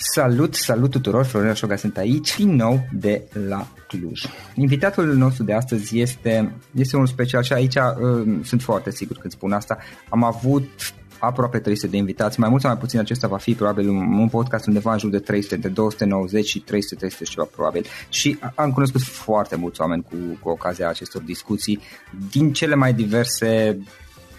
Salut, salut tuturor, Florin Șoga sunt aici, din nou de la Cluj. Invitatul nostru de astăzi este, este unul special și aici uh, sunt foarte sigur când spun asta. Am avut aproape 300 de invitați, mai mult sau mai puțin acesta va fi probabil un, un podcast undeva în jur de 300, de 290 și 300, 300 și ceva probabil. Și am cunoscut foarte mulți oameni cu, cu ocazia acestor discuții din cele mai diverse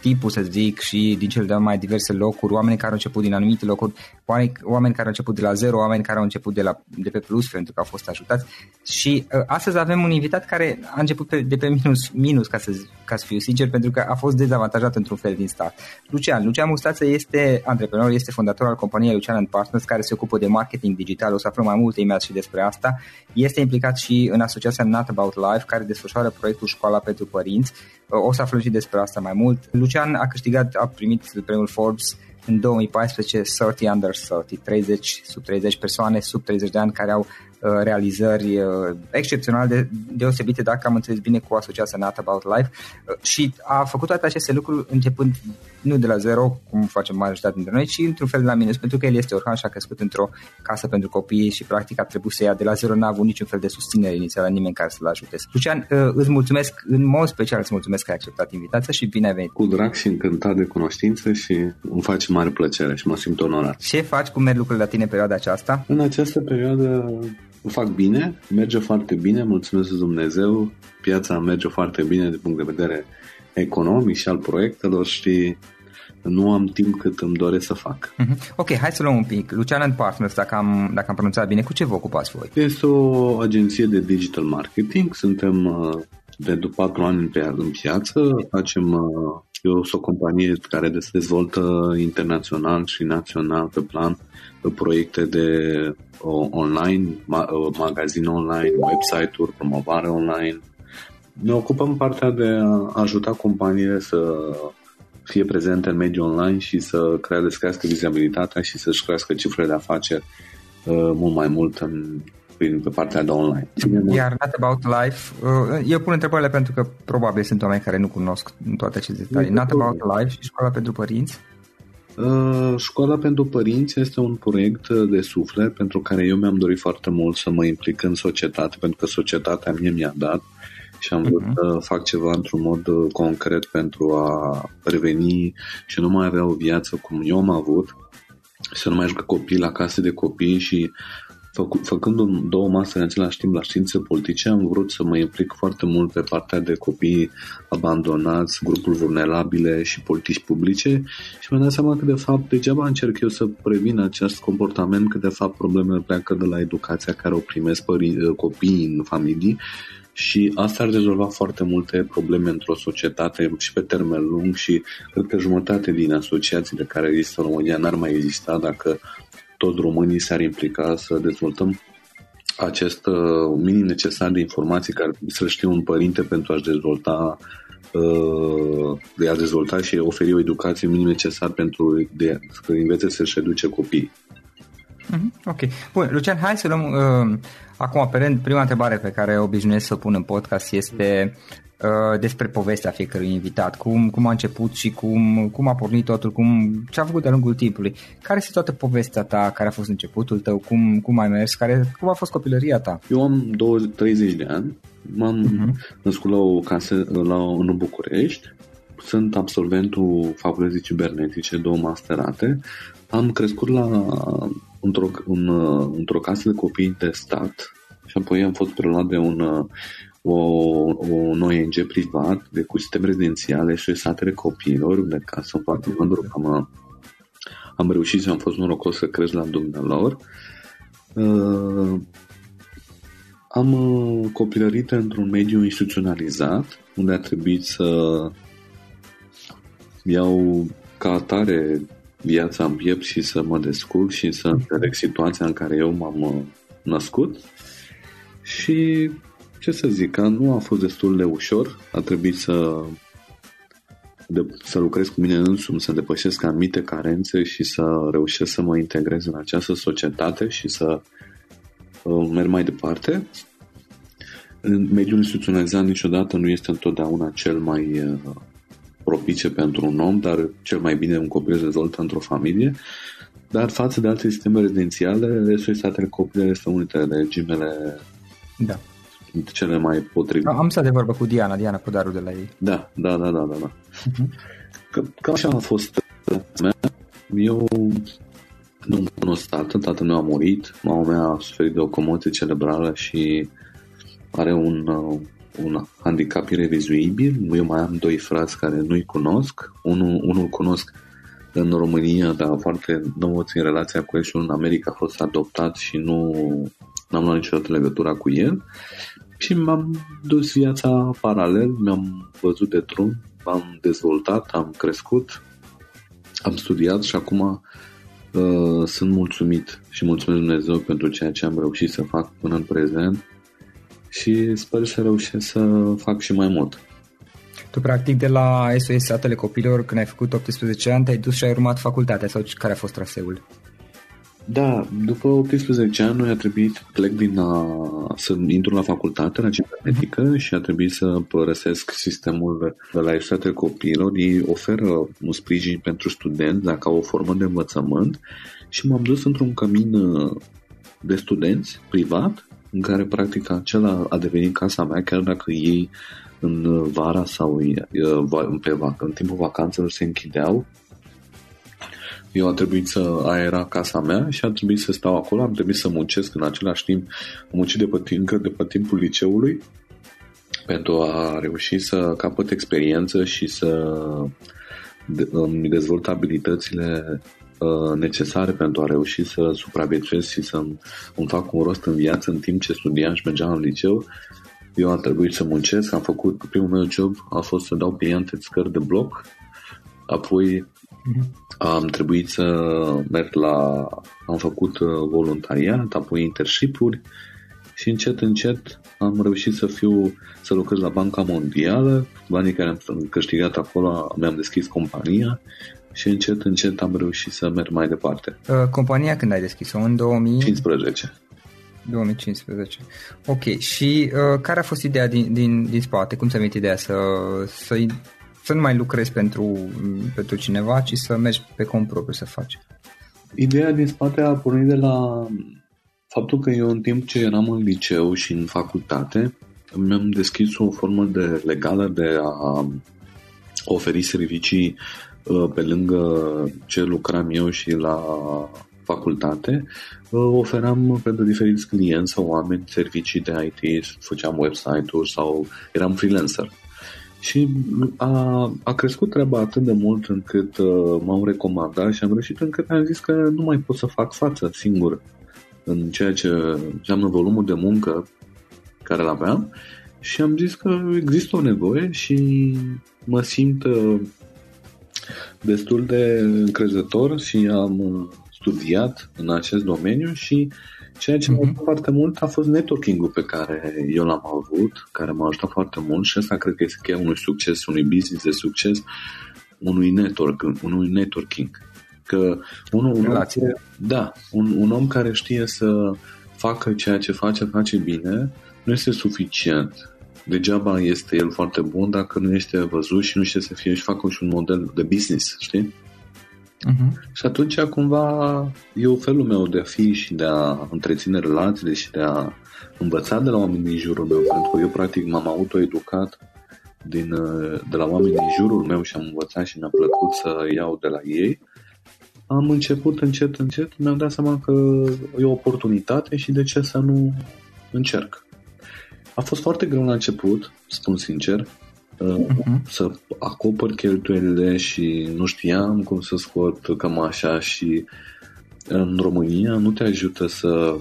tipul, să zic, și din cele mai diverse locuri, oameni care au început din anumite locuri, oameni, oameni care au început de la zero, oameni care au început de, la, de pe plus pentru că au fost ajutați. Și uh, astăzi avem un invitat care a început pe, de pe minus, minus ca, să, ca să fiu sincer, pentru că a fost dezavantajat într-un fel din start. Lucian. Lucian Mustață este antreprenor, este fondator al companiei Lucian Partners, care se ocupă de marketing digital. O să aflăm mai multe imediat și despre asta. Este implicat și în asociația Not About Life, care desfășoară proiectul Școala pentru Părinți. Uh, o să aflăm și despre asta mai mult. Lucian a câștigat, a primit premiul Forbes în 2014 30 under 30, 30 sub 30 persoane sub 30 de ani care au uh, realizări uh, excepționale, de, deosebite, dacă am înțeles bine, cu asociația Not About Life uh, și a făcut toate aceste lucruri începând nu de la zero, cum facem majoritatea dintre noi, ci într-un fel de la minus, pentru că el este orhan și a crescut într-o casă pentru copii și practic a trebuit să ia de la zero, n-a avut niciun fel de susținere inițială, nimeni care să-l ajute. Lucian, îți mulțumesc, în mod special îți mulțumesc că ai acceptat invitația și bine ai venit. Cu drag și încântat de cunoștință și îmi face mare plăcere și mă simt onorat. Ce faci, cum merg lucrurile la tine în perioada aceasta? În această perioadă o fac bine, merge foarte bine, mulțumesc Dumnezeu, piața merge foarte bine din punct de vedere economic și al proiectelor și nu am timp cât îmi doresc să fac. Mm-hmm. Ok, hai să luăm un pic. Lucian and Partners, dacă am, dacă am pronunțat bine, cu ce vă ocupați voi? Este o agenție de digital marketing, suntem uh, de după patru ani pe în piață, facem uh, eu sunt o companie care se dezvoltă internațional și național pe plan proiecte de online, magazine online, website-uri, promovare online. Ne ocupăm partea de a ajuta companiile să fie prezente în mediul online și să creadă, să crească vizibilitatea și să-și crească cifrele de afaceri uh, mult mai mult în prin, pe partea de online. Iar Not About Life, uh, eu pun întrebările pentru că probabil sunt oameni care nu cunosc toate aceste detalii. Not About Life și Școala pentru Părinți? Uh, Școala pentru Părinți este un proiect de suflet pentru care eu mi-am dorit foarte mult să mă implic în societate, pentru că societatea mie mi-a dat și am vrut uh-huh. să fac ceva într-un mod uh, concret pentru a reveni și nu mai avea o viață cum eu am avut, să nu mai ajungă copii la case de copii și făcu- făcând două mase în același timp la științe politice, am vrut să mă implic foarte mult pe partea de copii abandonați, grupuri vulnerabile și politici publice și mi-am dat seama că de fapt degeaba încerc eu să previn acest comportament, că de fapt problemele pleacă de la educația care o primesc pări- copiii în familii și asta ar rezolva foarte multe probleme într-o societate și pe termen lung și cred că jumătate din asociațiile care există în România n-ar mai exista dacă toți românii s-ar implica să dezvoltăm acest uh, minim necesar de informații care să știe un părinte pentru a-și dezvolta uh, de a dezvolta și oferi o educație minim necesar pentru de, să învețe să-și educe copiii. Mm-hmm. Ok. Bun, Lucian, hai să luăm uh, acum pe rând. Prima întrebare pe care obișnuiesc să o pun în podcast este Uh, despre povestea fiecărui invitat, cum, cum a început și cum, cum a pornit totul, cum, ce a făcut de-a lungul timpului. Care este toată povestea ta, care a fost începutul tău, cum, cum ai mers, care, cum a fost copilăria ta? Eu am 20, 30 de ani, m-am uh-huh. născut la o casă la, în București, sunt absolventul facultății cibernetice, două masterate, am crescut la, într-o, în, într-o casă de copii de stat și apoi am fost preluat de un o, un ONG privat de cu sistem rezidențiale și satele copiilor, unde ca sunt foarte mândru că am, am reușit și am fost norocos să cresc la dumnealor. Uh, am uh, copilărit într-un mediu instituționalizat, unde a trebuit să iau ca atare viața în piept și să mă descurc și să înțeleg situația în care eu m-am uh, născut. Și ce să zic, nu a fost destul de ușor. A trebuit să, de, să lucrez cu mine însumi, să depășesc anumite carențe și să reușesc să mă integrez în această societate și să uh, merg mai departe. În mediul instituționalizat niciodată nu este întotdeauna cel mai uh, propice pentru un om, dar cel mai bine un copil se dezvoltă într-o familie. Dar față de alte sisteme rezidențiale, restul statele copilului este unul dintre regimele da cele mai potrivite. Am să de vorbă cu Diana, Diana Podaru de la ei. Da, da, da, da, da. da. Uh-huh. Că, că așa a fost mea. Eu nu cunosc tatăl, tatăl meu a murit, mama mea a suferit de o comoție cerebrală și are un, uh, un handicap irevizuibil. Eu mai am doi frați care nu-i cunosc. Unul, unul cunosc în România, dar foarte nou țin relația cu el și în America a fost adoptat și nu n-am luat niciodată legătura cu el și m-am dus viața paralel, mi-am văzut de drum, m-am dezvoltat, am crescut, am studiat și acum uh, sunt mulțumit și mulțumesc Dumnezeu pentru ceea ce am reușit să fac până în prezent și sper să reușesc să fac și mai mult. Tu, practic, de la SOS Satele Copilor, când ai făcut 18 ani, te-ai dus și ai urmat facultatea sau care a fost traseul? Da, după 18 ani noi a trebuit să plec din a, să intru la facultate, la cibernetică și a trebuit să părăsesc sistemul de la Universitatea Copiilor. Ei oferă un sprijin pentru studenți, dacă au o formă de învățământ. Și m-am dus într-un cămin uh, de studenți privat în care practic acela a devenit casa mea, chiar dacă ei în vara sau uh, pe, în timpul vacanțelor se închideau, eu a trebuit să aera casa mea și a trebuit să stau acolo, am trebuit să muncesc în același timp, am muncit de pe, încă de pe timpul liceului pentru a reuși să capăt experiență și să îmi dezvolt abilitățile uh, necesare pentru a reuși să supraviețuiesc și să îmi fac un rost în viață în timp ce studiam și mergeam în liceu. Eu am trebuit să muncesc, am făcut primul meu job a fost să dau pliante scări de bloc, apoi am trebuit să merg la... am făcut uh, voluntariat, apoi internship-uri și încet, încet am reușit să fiu, să lucrez la Banca Mondială, banii care am câștigat acolo mi-am deschis compania și încet, încet am reușit să merg mai departe. Uh, compania când ai deschis-o? În 2015. 2015. Ok. Și uh, care a fost ideea din, din, din spate? Cum ți-a venit ideea să, să să nu mai lucrezi pentru, pentru cineva, ci să mergi pe cont propriu să faci. Ideea din spate a pornit de la faptul că eu în timp ce eram în liceu și în facultate mi-am deschis o formă de legală de a oferi servicii uh, pe lângă ce lucram eu și la facultate, uh, oferam pentru diferiți clienți sau oameni servicii de IT, făceam website-uri sau eram freelancer. Și a, a crescut treaba atât de mult încât uh, m-au recomandat și am reușit încât am zis că nu mai pot să fac față singur în ceea ce înseamnă volumul de muncă care îl aveam. Și am zis că există o nevoie și mă simt uh, destul de încrezător și am uh, studiat în acest domeniu și Ceea ce m-a ajutat foarte mult a fost networking-ul pe care eu l-am avut, care m-a ajutat foarte mult și asta cred că este cheia unui succes, unui business de succes, unui network, unui networking. Că unul, un om, da, un, un om care știe să facă ceea ce face, face bine, nu este suficient. Degeaba este el foarte bun dacă nu este văzut și nu știe să fie și facă și un model de business, știi? Uh-huh. Și atunci, cumva, eu felul meu de a fi și de a întreține relațiile și de a învăța de la oamenii din jurul meu, pentru că eu, practic, m-am autoeducat din, de la oamenii din jurul meu și am învățat și mi-a plăcut să iau de la ei, am început încet, încet, mi-am dat seama că e o oportunitate și de ce să nu încerc. A fost foarte greu la început, spun sincer, uh-huh. să acopăr cheltuielile și nu știam cum să scot cămașa și în România nu te ajută să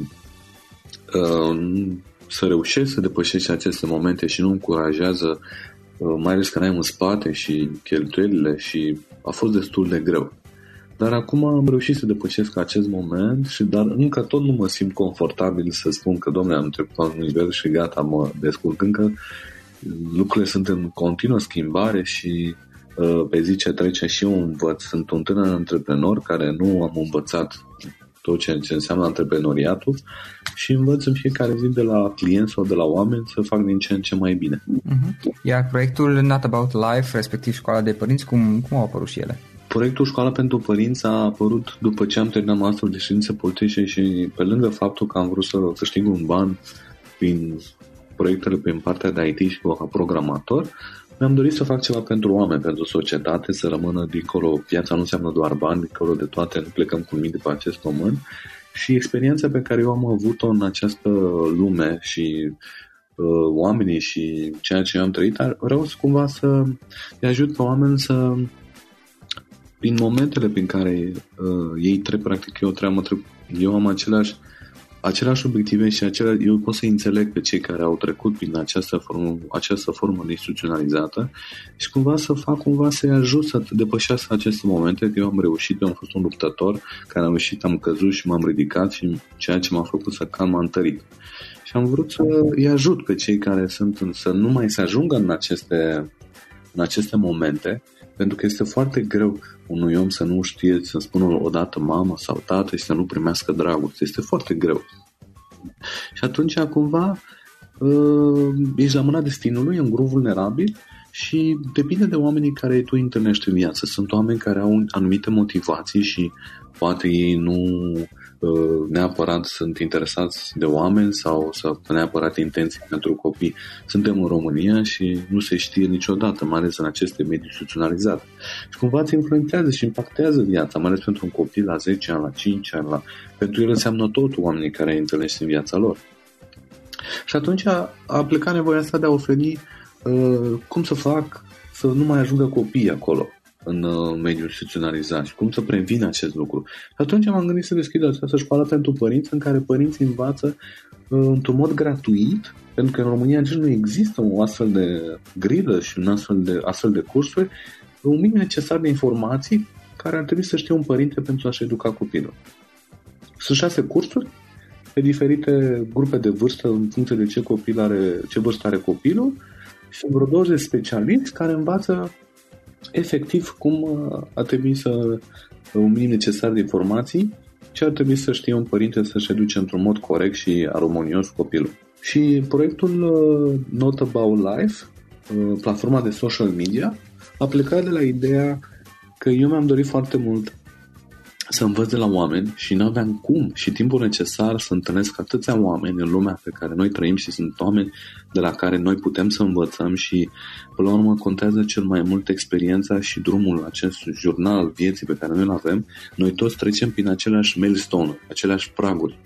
uh, să reușești să depășești aceste momente și nu încurajează uh, mai ales că n-ai în spate și cheltuielile și a fost destul de greu. Dar acum am reușit să depășesc acest moment și dar încă tot nu mă simt confortabil să spun că, domnule, am trecut la un nivel și gata, mă descurc. Încă lucrurile sunt în continuă schimbare și uh, pe zi ce trece și eu învăț. Sunt un tânăr antreprenor care nu am învățat tot ce, ce înseamnă antreprenoriatul și învăț în fiecare zi de la clienți sau de la oameni să fac din ce în ce mai bine. Uh-huh. Iar proiectul Not About Life, respectiv școala de părinți, cum, cum au apărut și ele? Proiectul Școala pentru Părinți a apărut după ce am terminat masterul de științe politice și pe lângă faptul că am vrut să câștig un ban prin proiectele prin partea de IT și ca programator, mi-am dorit să fac ceva pentru oameni, pentru societate, să rămână dincolo. Viața nu înseamnă doar bani, dincolo de toate, nu plecăm cu mii de pe acest pământ. Și experiența pe care eu am avut-o în această lume și uh, oamenii și ceea ce eu am trăit, vreau să cumva să îi ajut pe oameni să prin momentele prin care uh, ei trec, practic eu, trec, eu am același aceleași obiective și aceleași, eu pot să înțeleg pe cei care au trecut prin această formă, această formă instituționalizată și cumva să fac cumva să-i ajut să depășească aceste momente, că eu am reușit, eu am fost un luptător care am reușit, am căzut și m-am ridicat și ceea ce m-a făcut să cam m-a întărit. Și am vrut să îi ajut pe cei care sunt în, să nu mai se ajungă în aceste în aceste momente, pentru că este foarte greu unui om să nu știe să spună odată mamă sau tată și să nu primească dragoste. Este foarte greu. Și atunci, cumva, uh, ești la mâna destinului, în grup vulnerabil și depinde de oamenii care tu întâlnești în viață. Sunt oameni care au anumite motivații și poate ei nu uh, neapărat sunt interesați de oameni sau să neapărat intenții pentru copii. Suntem în România și nu se știe niciodată, mai ales în aceste medii instituționalizate. Și cumva îți influențează și impactează viața, mai ales pentru un copil la 10 ani, la 5 ani, la... pentru el înseamnă totul oamenii care îi întâlnești în viața lor. Și atunci a, a plecat nevoia asta de a oferi uh, cum să fac să nu mai ajungă copiii acolo în uh, mediul instituționalizat și cum să previn acest lucru. Și atunci m-am gândit să deschid această școală pentru părinți în care părinții învață uh, într-un mod gratuit, pentru că în România nici nu există o astfel de grilă și un astfel de, astfel de cursuri, un minim necesar de informații care ar trebui să știe un părinte pentru a-și educa copilul. Sunt șase cursuri pe diferite grupe de vârstă în funcție de ce copil are, ce vârstă are copilul și vreo 20 specialiști care învață efectiv cum uh, ar trebui să uh, un minim necesar de informații ce ar trebui să știe un părinte să-și educe într-un mod corect și armonios copilul. Și proiectul uh, Not About Life, platforma de social media, a plecat de la ideea că eu mi-am dorit foarte mult să învăț de la oameni și nu aveam cum și timpul necesar să întâlnesc atâția oameni în lumea pe care noi trăim și sunt oameni de la care noi putem să învățăm și până la urmă contează cel mai mult experiența și drumul acest jurnal al vieții pe care noi îl avem. Noi toți trecem prin aceleași milestone, aceleași praguri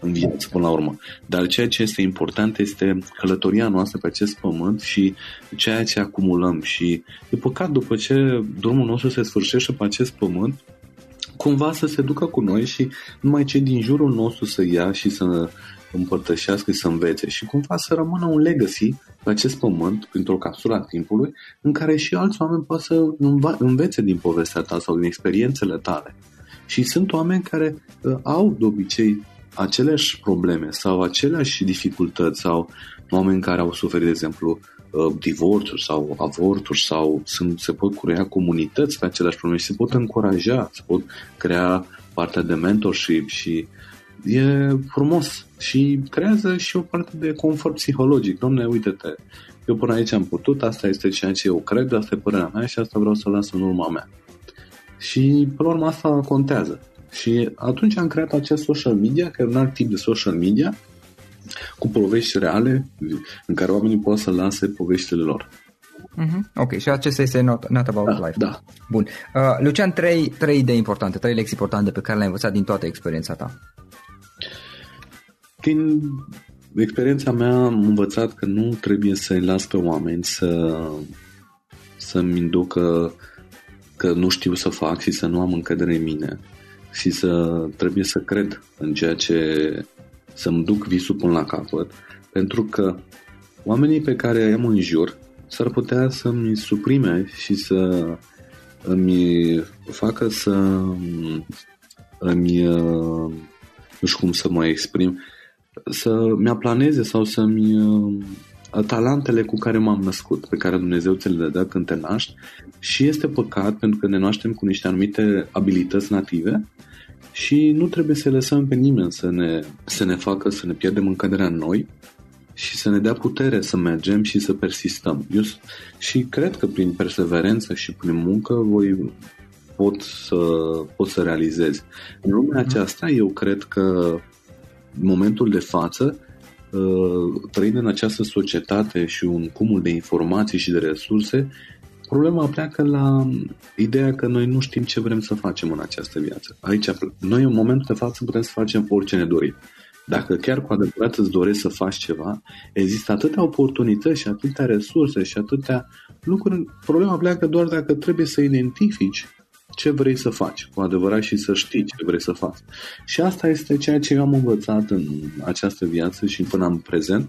în viață până la urmă. Dar ceea ce este important este călătoria noastră pe acest pământ și ceea ce acumulăm și e păcat după ce drumul nostru se sfârșește pe acest pământ cumva să se ducă cu noi și numai cei din jurul nostru să ia și să împărtășească și să învețe și cumva să rămână un legacy pe acest pământ, printr-o capsulă a timpului, în care și alți oameni pot să învețe din povestea ta sau din experiențele tale. Și sunt oameni care uh, au de obicei aceleași probleme sau aceleași dificultăți sau oameni care au suferit, de exemplu, Uh, divorțuri sau avorturi sau sunt, se pot crea comunități pe aceleași probleme și se pot încuraja, se pot crea partea de mentorship și e frumos și creează și o parte de confort psihologic. Domne, uite-te, eu până aici am putut, asta este ceea ce eu cred, asta e părerea mea și asta vreau să las în urma mea. Și, pe urmă, asta contează. Și atunci am creat acest social media, care e un alt tip de social media, cu povești reale în care oamenii pot să lase poveștile lor. Mm-hmm. Ok, și acesta este not, not About da, Life. Da. Bun. Uh, Lucian, trei, trei idei importante, trei lecții importante pe care le-ai învățat din toată experiența ta. Din experiența mea am învățat că nu trebuie să-i las pe oameni să, să-mi inducă că nu știu să fac și să nu am încredere în mine și să trebuie să cred în ceea ce să-mi duc visul până la capăt, pentru că oamenii pe care am în jur s-ar putea să-mi suprime și să îmi facă să îmi, nu știu cum să mă exprim, să mi-aplaneze sau să-mi talentele cu care m-am născut, pe care Dumnezeu ți le dă când te naști. Și este păcat pentru că ne naștem cu niște anumite abilități native și nu trebuie să lăsăm pe nimeni să ne, să ne facă să ne pierdem încrederea în noi și să ne dea putere să mergem și să persistăm. Eu, și cred că prin perseverență și prin muncă voi pot să, pot să realizez. În lumea mhm. aceasta, eu cred că în momentul de față, uh, trăind în această societate și un cumul de informații și de resurse, Problema pleacă la ideea că noi nu știm ce vrem să facem în această viață. Aici, noi în momentul de față putem să facem orice ne dorim. Dacă chiar cu adevărat îți dorești să faci ceva, există atâtea oportunități și atâtea resurse și atâtea lucruri. Problema pleacă doar dacă trebuie să identifici ce vrei să faci cu adevărat și să știi ce vrei să faci. Și asta este ceea ce eu am învățat în această viață și până în prezent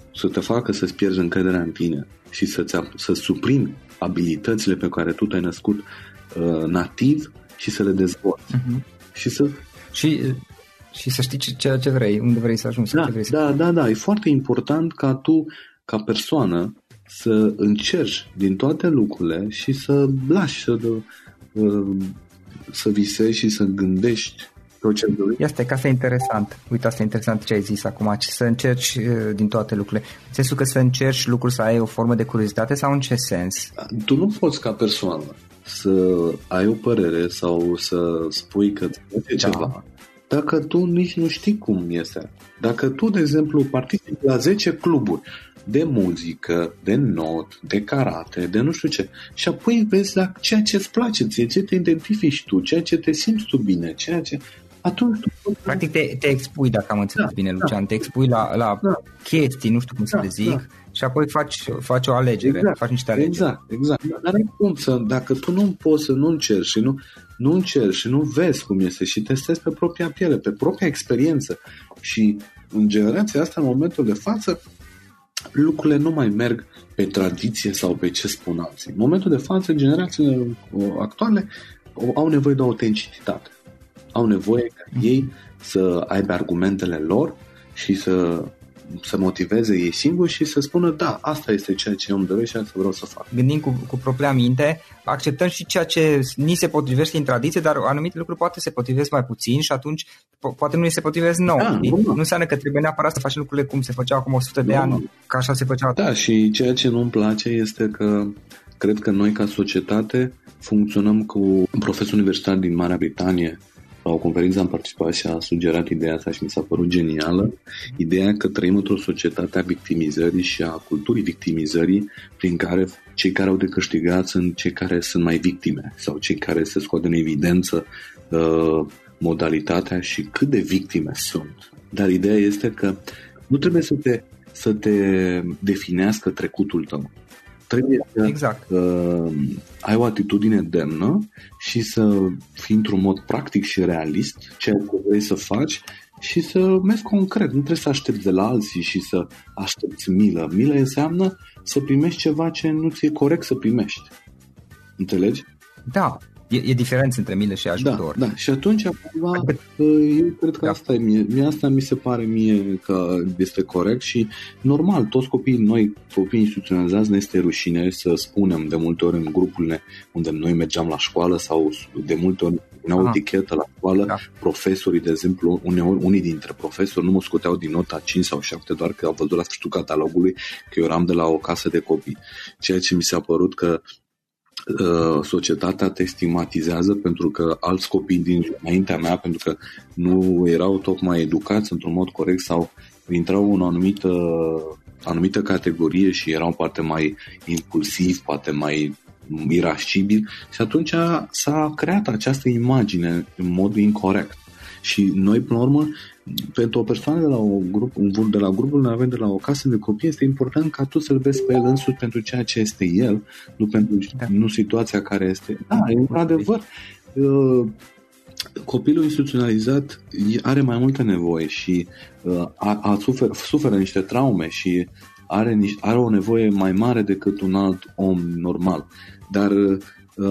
să te facă să-ți pierzi încrederea în tine și să-ți, să suprimi abilitățile pe care tu te-ai născut uh, nativ și să le dezvolți. Uh-huh. Și să... Și, și să știi ceea ce vrei, unde vrei să ajungi. Da, ce vrei să da, da, da. E foarte important ca tu, ca persoană, să încerci din toate lucrurile și să lași să, uh, să visezi și să gândești procedului. Asta e că asta e interesant. Uite, asta e interesant ce ai zis acum, să încerci uh, din toate lucrurile. În sensul că să încerci lucruri să ai o formă de curiozitate sau în ce sens? Tu nu poți ca persoană să ai o părere sau să spui că îți da. ceva dacă tu nici nu știi cum este. Dacă tu, de exemplu, participi la 10 cluburi de muzică, de not, de karate, de nu știu ce. Și apoi vezi la ceea ce îți place ție, ce te identifici tu, ceea ce te simți tu bine, ceea ce atunci tu... Practic te, te expui, dacă am înțeles da, bine, Lucian, da. te expui la, la da. chestii, nu știu cum da, să le zic, da. și apoi faci, faci o alegere, exact, faci niște alegeri. Exact, exact. Dar ai cum să, dacă tu nu poți să nu încerci și nu, nu încerci și nu vezi cum este și testezi pe propria piele, pe propria experiență și în generația asta, în momentul de față, lucrurile nu mai merg pe tradiție sau pe ce spun alții. În momentul de față, generațiile actuale au nevoie de autenticitate au nevoie ca ei să aibă argumentele lor și să să motiveze ei singuri și să spună da, asta este ceea ce eu îmi doresc și asta vreau să fac. Gândim cu, cu propria minte, acceptăm și ceea ce ni se potrivește în tradiție, dar anumite lucruri poate se potrivesc mai puțin și atunci po- poate nu se potrivesc nou. Da, nu înseamnă că trebuie neapărat să facem lucrurile cum se făceau acum 100 de ani, ca așa se făcea. Da, și ceea ce nu-mi place este că cred că noi ca societate funcționăm cu un profesor universitar din Marea Britanie la o conferință am participat și a sugerat ideea asta și mi s-a părut genială, ideea că trăim într-o societate a victimizării și a culturii victimizării prin care cei care au de câștigat sunt cei care sunt mai victime sau cei care se scot în evidență uh, modalitatea și cât de victime sunt. Dar ideea este că nu trebuie să te, să te definească trecutul tău. Trebuie să exact. uh, ai o atitudine demnă și să fii într-un mod practic și realist ceea ce vrei să faci și să mergi concret. Nu trebuie să aștepți de la alții și să aștepți milă. Milă înseamnă să primești ceva ce nu ți-e corect să primești. Înțelegi? Da, E, e diferență între milă și ajutor. Da, da. și atunci cumva, eu cred că da. asta, e mie, mie, asta mi se pare mie că este corect și normal, toți copiii noi, copiii instituționalizați, ne este rușine să spunem de multe ori în grupurile unde noi mergeam la școală sau de multe ori puneau o etichetă la școală, da. profesorii, de exemplu, uneori, unii dintre profesori nu mă scoteau din nota 5 sau 7 doar că au văzut la sfârșitul catalogului că eu eram de la o casă de copii. Ceea ce mi s-a părut că Uh, societatea te stigmatizează pentru că alți copii din înaintea mea, pentru că nu erau tocmai educați într-un mod corect sau intrau în o anumită, anumită categorie și erau poate mai impulsiv, poate mai irascibil și atunci s-a creat această imagine în mod incorrect. Și noi, până la urmă, pentru o persoană de la, o grup, un, de la grupul avem de la o casă de copii, este important ca tu să-l vezi pe el însuși pentru ceea ce este el, nu pentru da. nu situația care este. Da, e într-adevăr. Uh, copilul instituționalizat are mai multe nevoi și uh, a, a sufer, suferă niște traume și are, are o nevoie mai mare decât un alt om normal. Dar uh,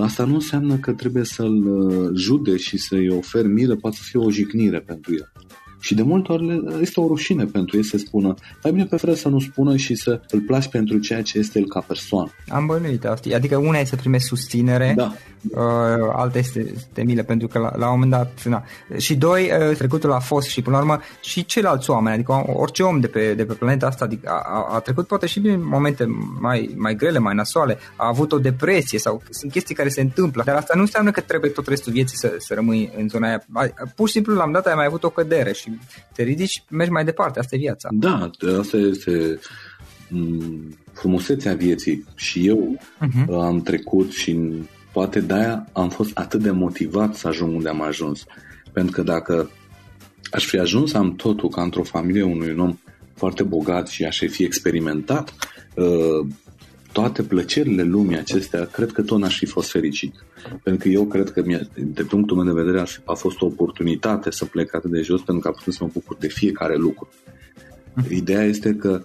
asta nu înseamnă că trebuie să-l jude și să-i oferi milă, poate să fie o jignire pentru el. Și de multe ori este o rușine pentru ei să spună, mai bine preferă să nu spună și să îl placi pentru ceea ce este el ca persoană. Am bănuit asta. Adică una e să primești susținere, da. uh, alta este, este milă, pentru că la, la un moment dat, na. și doi, uh, trecutul a fost și până la urmă și ceilalți oameni, adică orice om de pe, de pe planeta asta adică a, a trecut poate și prin momente mai, mai grele, mai nasoale, a avut o depresie sau sunt chestii care se întâmplă, dar asta nu înseamnă că trebuie tot restul vieții să, să rămâi în zona aia. Pur și simplu la un dat ai mai avut o cădere și te ridici și mergi mai departe. Asta e viața. Da, asta este m- mm, frumusețea vieții și eu uh-huh. am trecut și poate de-aia am fost atât de motivat să ajung unde am ajuns. Pentru că dacă aș fi ajuns am totul ca într-o familie unui om foarte bogat și aș fi experimentat uh, toate plăcerile lumii acestea, cred că tot n-aș fi fost fericit. Pentru că eu cred că, de punctul meu de vedere, a fost o oportunitate să plec atât de jos pentru că am putut să mă bucur de fiecare lucru. Ideea este că,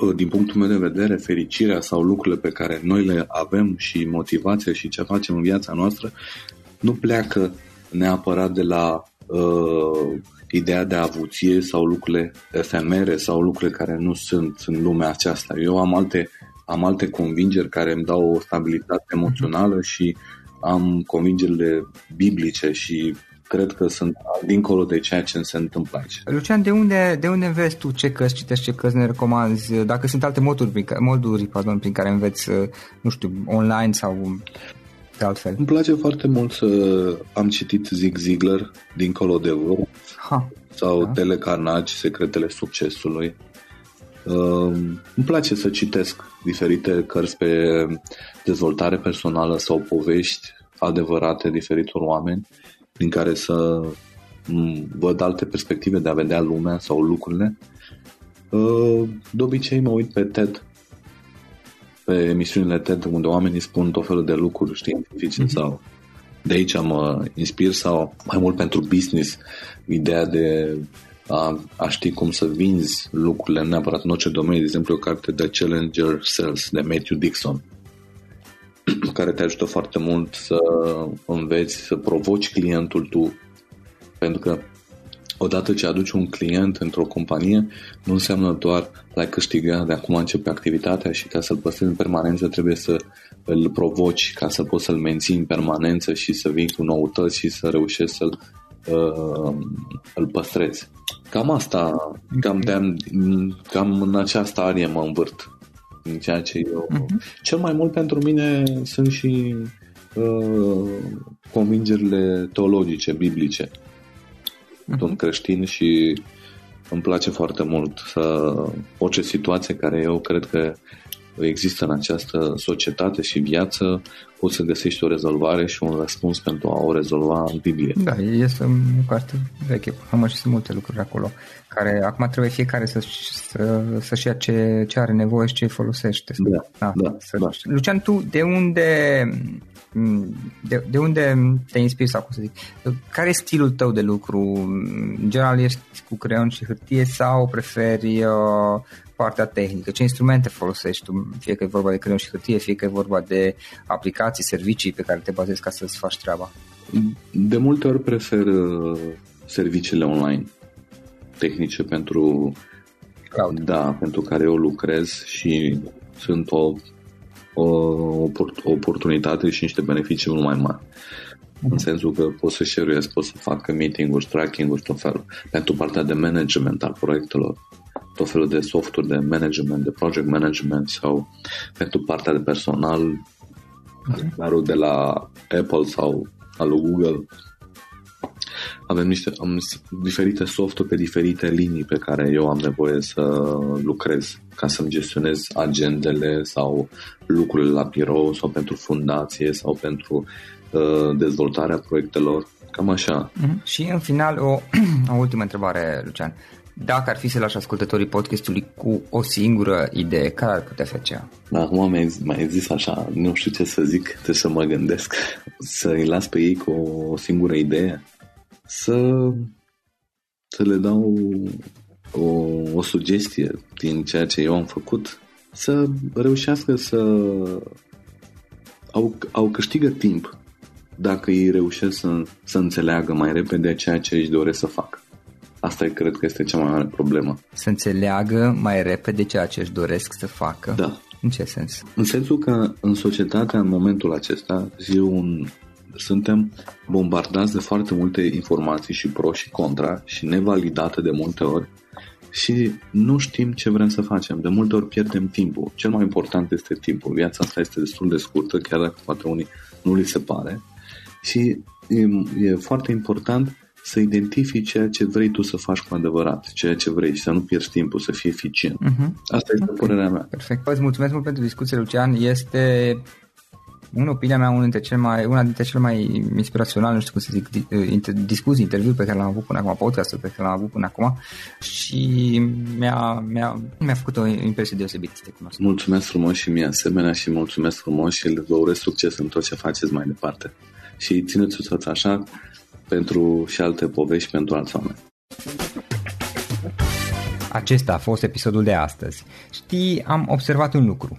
uh, din punctul meu de vedere, fericirea sau lucrurile pe care noi le avem și motivația și ce facem în viața noastră nu pleacă neapărat de la uh, ideea de avuție sau lucrurile efemere sau lucrurile care nu sunt în lumea aceasta. Eu am alte, am alte convingeri care îmi dau o stabilitate emoțională și am convingerile biblice și cred că sunt dincolo de ceea ce se întâmplă aici. Lucian, de unde, de unde înveți tu ce cărți citești, ce cărți ne recomanzi? Dacă sunt alte moduri, moduri pardon, prin care înveți, nu știu, online sau de altfel? Îmi place foarte mult să am citit Zig Ziglar, Dincolo de Vârf, ha. sau da. Telecarnage, Secretele Succesului. Uh, îmi place să citesc diferite cărți pe dezvoltare personală sau povești adevărate diferitor oameni din care să văd alte perspective de a vedea lumea sau lucrurile. Uh, de obicei mă uit pe TED pe emisiunile TED unde oamenii spun tot felul de lucruri științifice mm-hmm. sau de aici mă inspir sau mai mult pentru business ideea de a, a ști cum să vinzi lucrurile neapărat în orice domeniu, de exemplu o carte de Challenger Sales de Matthew Dixon care te ajută foarte mult să înveți să provoci clientul tu. Pentru că odată ce aduci un client într-o companie, nu înseamnă doar l-ai câștigat, de acum începe activitatea și ca să-l păstrezi în permanență trebuie să îl provoci ca să poți să-l menții în permanență și să vii cu noutăți și să reușești să-l uh, îl păstrezi. Cam asta, cam, de cam în această arie mă învârt. În ceea ce eu... Uh-huh. Cel mai mult pentru mine sunt și uh, convingerile teologice, biblice uh-huh. sunt creștin și îmi place foarte mult să orice situație care eu cred că există în această societate și viață, poți să găsești o rezolvare și un răspuns pentru a o rezolva în Biblie. Da, este o carte veche, am și sunt multe lucruri acolo, care acum trebuie fiecare să, să, să-și ia ce, ce are nevoie și ce folosește. Da, da, da, să, da. Lucian, tu de unde de, de unde te inspiri sau cum să zic, care e stilul tău de lucru? În general ești cu creion și hârtie sau preferi uh, partea tehnică? Ce instrumente folosești tu? Fie că e vorba de creion și hârtie, fie că e vorba de aplicații, servicii pe care te bazezi ca să-ți faci treaba? De multe ori prefer uh, serviciile online tehnice pentru Cloud. Da, pentru care eu lucrez și sunt o o oportunitate și niște beneficii mult mai mari. În mhm. sensul că pot să share pot să facă meeting-uri, tracking-uri, tot felul. Pentru partea de management al proiectelor, tot felul de software de management, de project management sau pentru partea de personal, calendarul mhm. de la Apple sau al Google. Avem niște am diferite software pe diferite linii pe care eu am nevoie să lucrez ca să-mi gestionez agendele sau lucrurile la birou sau pentru fundație sau pentru uh, dezvoltarea proiectelor. Cam așa. Mm-hmm. Și în final o, o ultimă întrebare, Lucian. Dacă ar fi să lași ascultătorii podcastului cu o singură idee, care ar putea fi aceea? Acum mai, mai zis așa, nu știu ce să zic, trebuie să mă gândesc. Să-i las pe ei cu o singură idee. Să, să le dau o, o sugestie din ceea ce eu am făcut, să reușească să au, au câștigă timp dacă ei reușesc să, să înțeleagă mai repede ceea ce își doresc să facă. Asta cred că este cea mai mare problemă. Să înțeleagă mai repede ceea ce își doresc să facă? Da. În ce sens? În sensul că în societatea, în momentul acesta, zi un, suntem bombardați de foarte multe informații și pro și contra și nevalidate de multe ori și nu știm ce vrem să facem. De multe ori pierdem timpul. Cel mai important este timpul. Viața asta este destul de scurtă, chiar dacă poate unii nu li se pare. Și e, e foarte important să identifici ceea ce vrei tu să faci cu adevărat, ceea ce vrei și să nu pierzi timpul, să fii eficient. Uh-huh. Asta este okay. părerea mea. Perfect. Îți mulțumesc mult pentru discuție, Lucian. Este în opinia mea, una dintre cele mai, una dintre cele mai inspiraționale, nu știu cum să zic, discuții, interviu pe care l-am avut până acum, podcast pe care l-am avut până acum și mi-a, mi-a, mi-a făcut o impresie deosebită să te cunosc. Mulțumesc frumos și mie asemenea și mulțumesc frumos și vă urez succes în tot ce faceți mai departe. Și țineți-o tot așa pentru și alte povești pentru alți oameni. Acesta a fost episodul de astăzi. Știi, am observat un lucru.